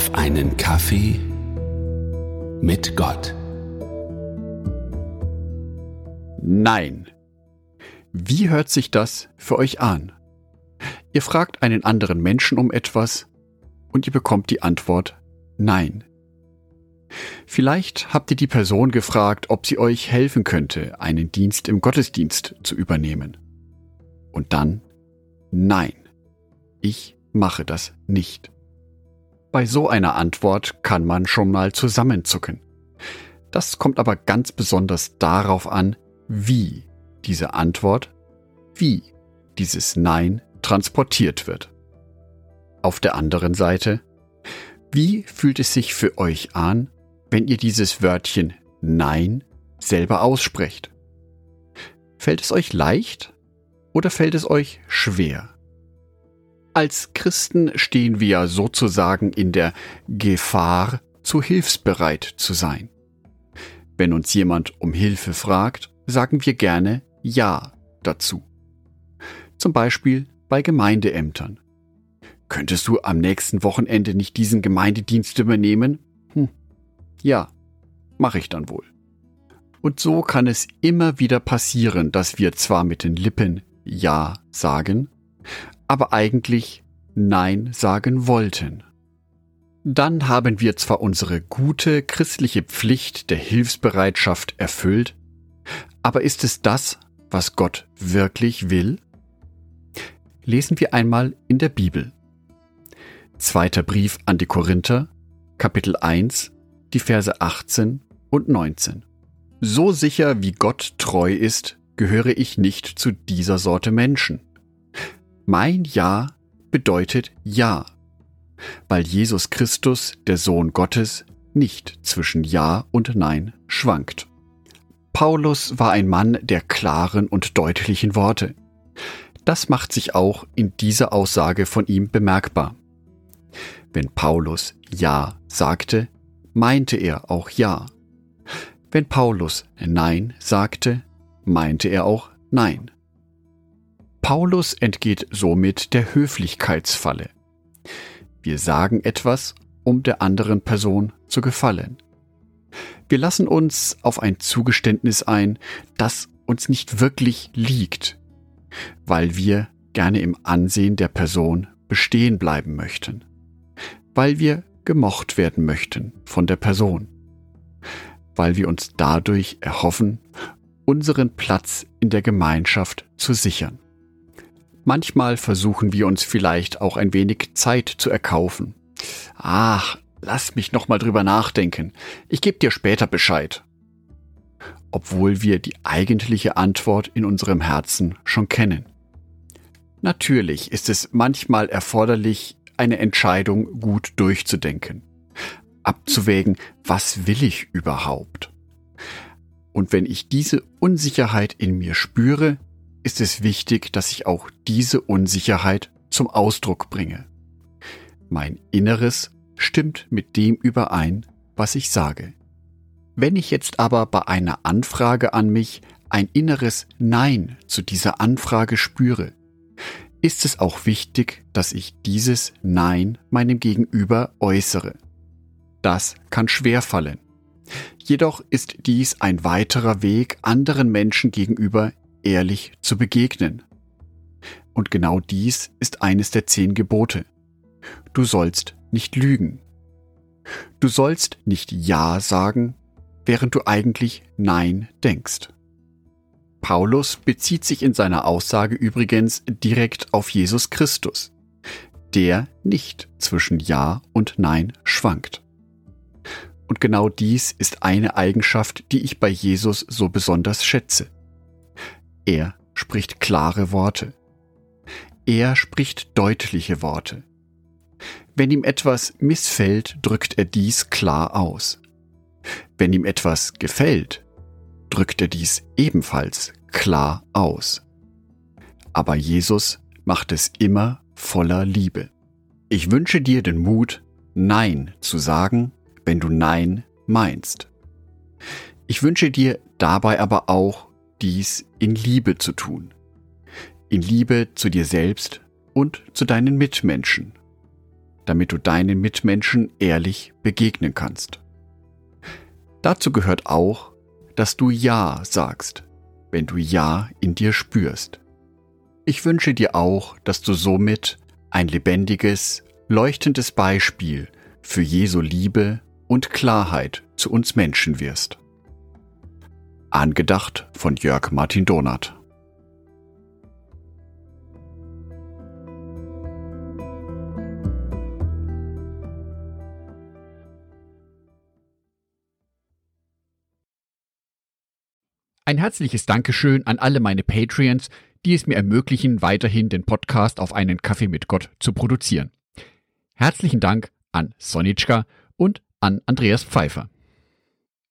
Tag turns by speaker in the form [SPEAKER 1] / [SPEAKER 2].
[SPEAKER 1] auf einen Kaffee mit Gott.
[SPEAKER 2] Nein. Wie hört sich das für euch an? Ihr fragt einen anderen Menschen um etwas und ihr bekommt die Antwort Nein. Vielleicht habt ihr die Person gefragt, ob sie euch helfen könnte, einen Dienst im Gottesdienst zu übernehmen. Und dann Nein. Ich mache das nicht. Bei so einer Antwort kann man schon mal zusammenzucken. Das kommt aber ganz besonders darauf an, wie diese Antwort, wie dieses Nein transportiert wird. Auf der anderen Seite, wie fühlt es sich für euch an, wenn ihr dieses Wörtchen Nein selber aussprecht? Fällt es euch leicht oder fällt es euch schwer? Als Christen stehen wir sozusagen in der Gefahr, zu hilfsbereit zu sein. Wenn uns jemand um Hilfe fragt, sagen wir gerne Ja dazu. Zum Beispiel bei Gemeindeämtern. Könntest du am nächsten Wochenende nicht diesen Gemeindedienst übernehmen? Hm. Ja, mache ich dann wohl. Und so kann es immer wieder passieren, dass wir zwar mit den Lippen Ja sagen, aber eigentlich Nein sagen wollten. Dann haben wir zwar unsere gute christliche Pflicht der Hilfsbereitschaft erfüllt, aber ist es das, was Gott wirklich will? Lesen wir einmal in der Bibel. Zweiter Brief an die Korinther, Kapitel 1, die Verse 18 und 19. So sicher wie Gott treu ist, gehöre ich nicht zu dieser Sorte Menschen. Mein Ja bedeutet Ja, weil Jesus Christus, der Sohn Gottes, nicht zwischen Ja und Nein schwankt. Paulus war ein Mann der klaren und deutlichen Worte. Das macht sich auch in dieser Aussage von ihm bemerkbar. Wenn Paulus Ja sagte, meinte er auch Ja. Wenn Paulus Nein sagte, meinte er auch Nein. Paulus entgeht somit der Höflichkeitsfalle. Wir sagen etwas, um der anderen Person zu gefallen. Wir lassen uns auf ein Zugeständnis ein, das uns nicht wirklich liegt, weil wir gerne im Ansehen der Person bestehen bleiben möchten, weil wir gemocht werden möchten von der Person, weil wir uns dadurch erhoffen, unseren Platz in der Gemeinschaft zu sichern. Manchmal versuchen wir uns vielleicht auch ein wenig Zeit zu erkaufen. Ach, lass mich noch mal drüber nachdenken. Ich gebe dir später Bescheid. Obwohl wir die eigentliche Antwort in unserem Herzen schon kennen. Natürlich ist es manchmal erforderlich, eine Entscheidung gut durchzudenken. Abzuwägen, was will ich überhaupt? Und wenn ich diese Unsicherheit in mir spüre, ist es wichtig, dass ich auch diese Unsicherheit zum Ausdruck bringe. Mein Inneres stimmt mit dem überein, was ich sage. Wenn ich jetzt aber bei einer Anfrage an mich ein inneres Nein zu dieser Anfrage spüre, ist es auch wichtig, dass ich dieses Nein meinem Gegenüber äußere. Das kann schwerfallen. Jedoch ist dies ein weiterer Weg, anderen Menschen gegenüber ehrlich zu begegnen. Und genau dies ist eines der zehn Gebote. Du sollst nicht lügen. Du sollst nicht Ja sagen, während du eigentlich Nein denkst. Paulus bezieht sich in seiner Aussage übrigens direkt auf Jesus Christus, der nicht zwischen Ja und Nein schwankt. Und genau dies ist eine Eigenschaft, die ich bei Jesus so besonders schätze. Er spricht klare Worte. Er spricht deutliche Worte. Wenn ihm etwas missfällt, drückt er dies klar aus. Wenn ihm etwas gefällt, drückt er dies ebenfalls klar aus. Aber Jesus macht es immer voller Liebe. Ich wünsche dir den Mut, Nein zu sagen, wenn du Nein meinst. Ich wünsche dir dabei aber auch dies in Liebe zu tun. In Liebe zu dir selbst und zu deinen Mitmenschen.
[SPEAKER 3] damit du deinen Mitmenschen ehrlich begegnen kannst. Dazu gehört auch, dass du Ja sagst, wenn du Ja in dir spürst. Ich wünsche dir auch, dass du somit ein lebendiges, leuchtendes Beispiel für Jesu Liebe und Klarheit zu uns Menschen wirst. Angedacht von Jörg Martin Donath.
[SPEAKER 2] Ein herzliches Dankeschön an alle meine Patreons, die es mir ermöglichen, weiterhin den Podcast auf einen Kaffee mit Gott zu produzieren. Herzlichen Dank an Sonitschka und an Andreas Pfeiffer.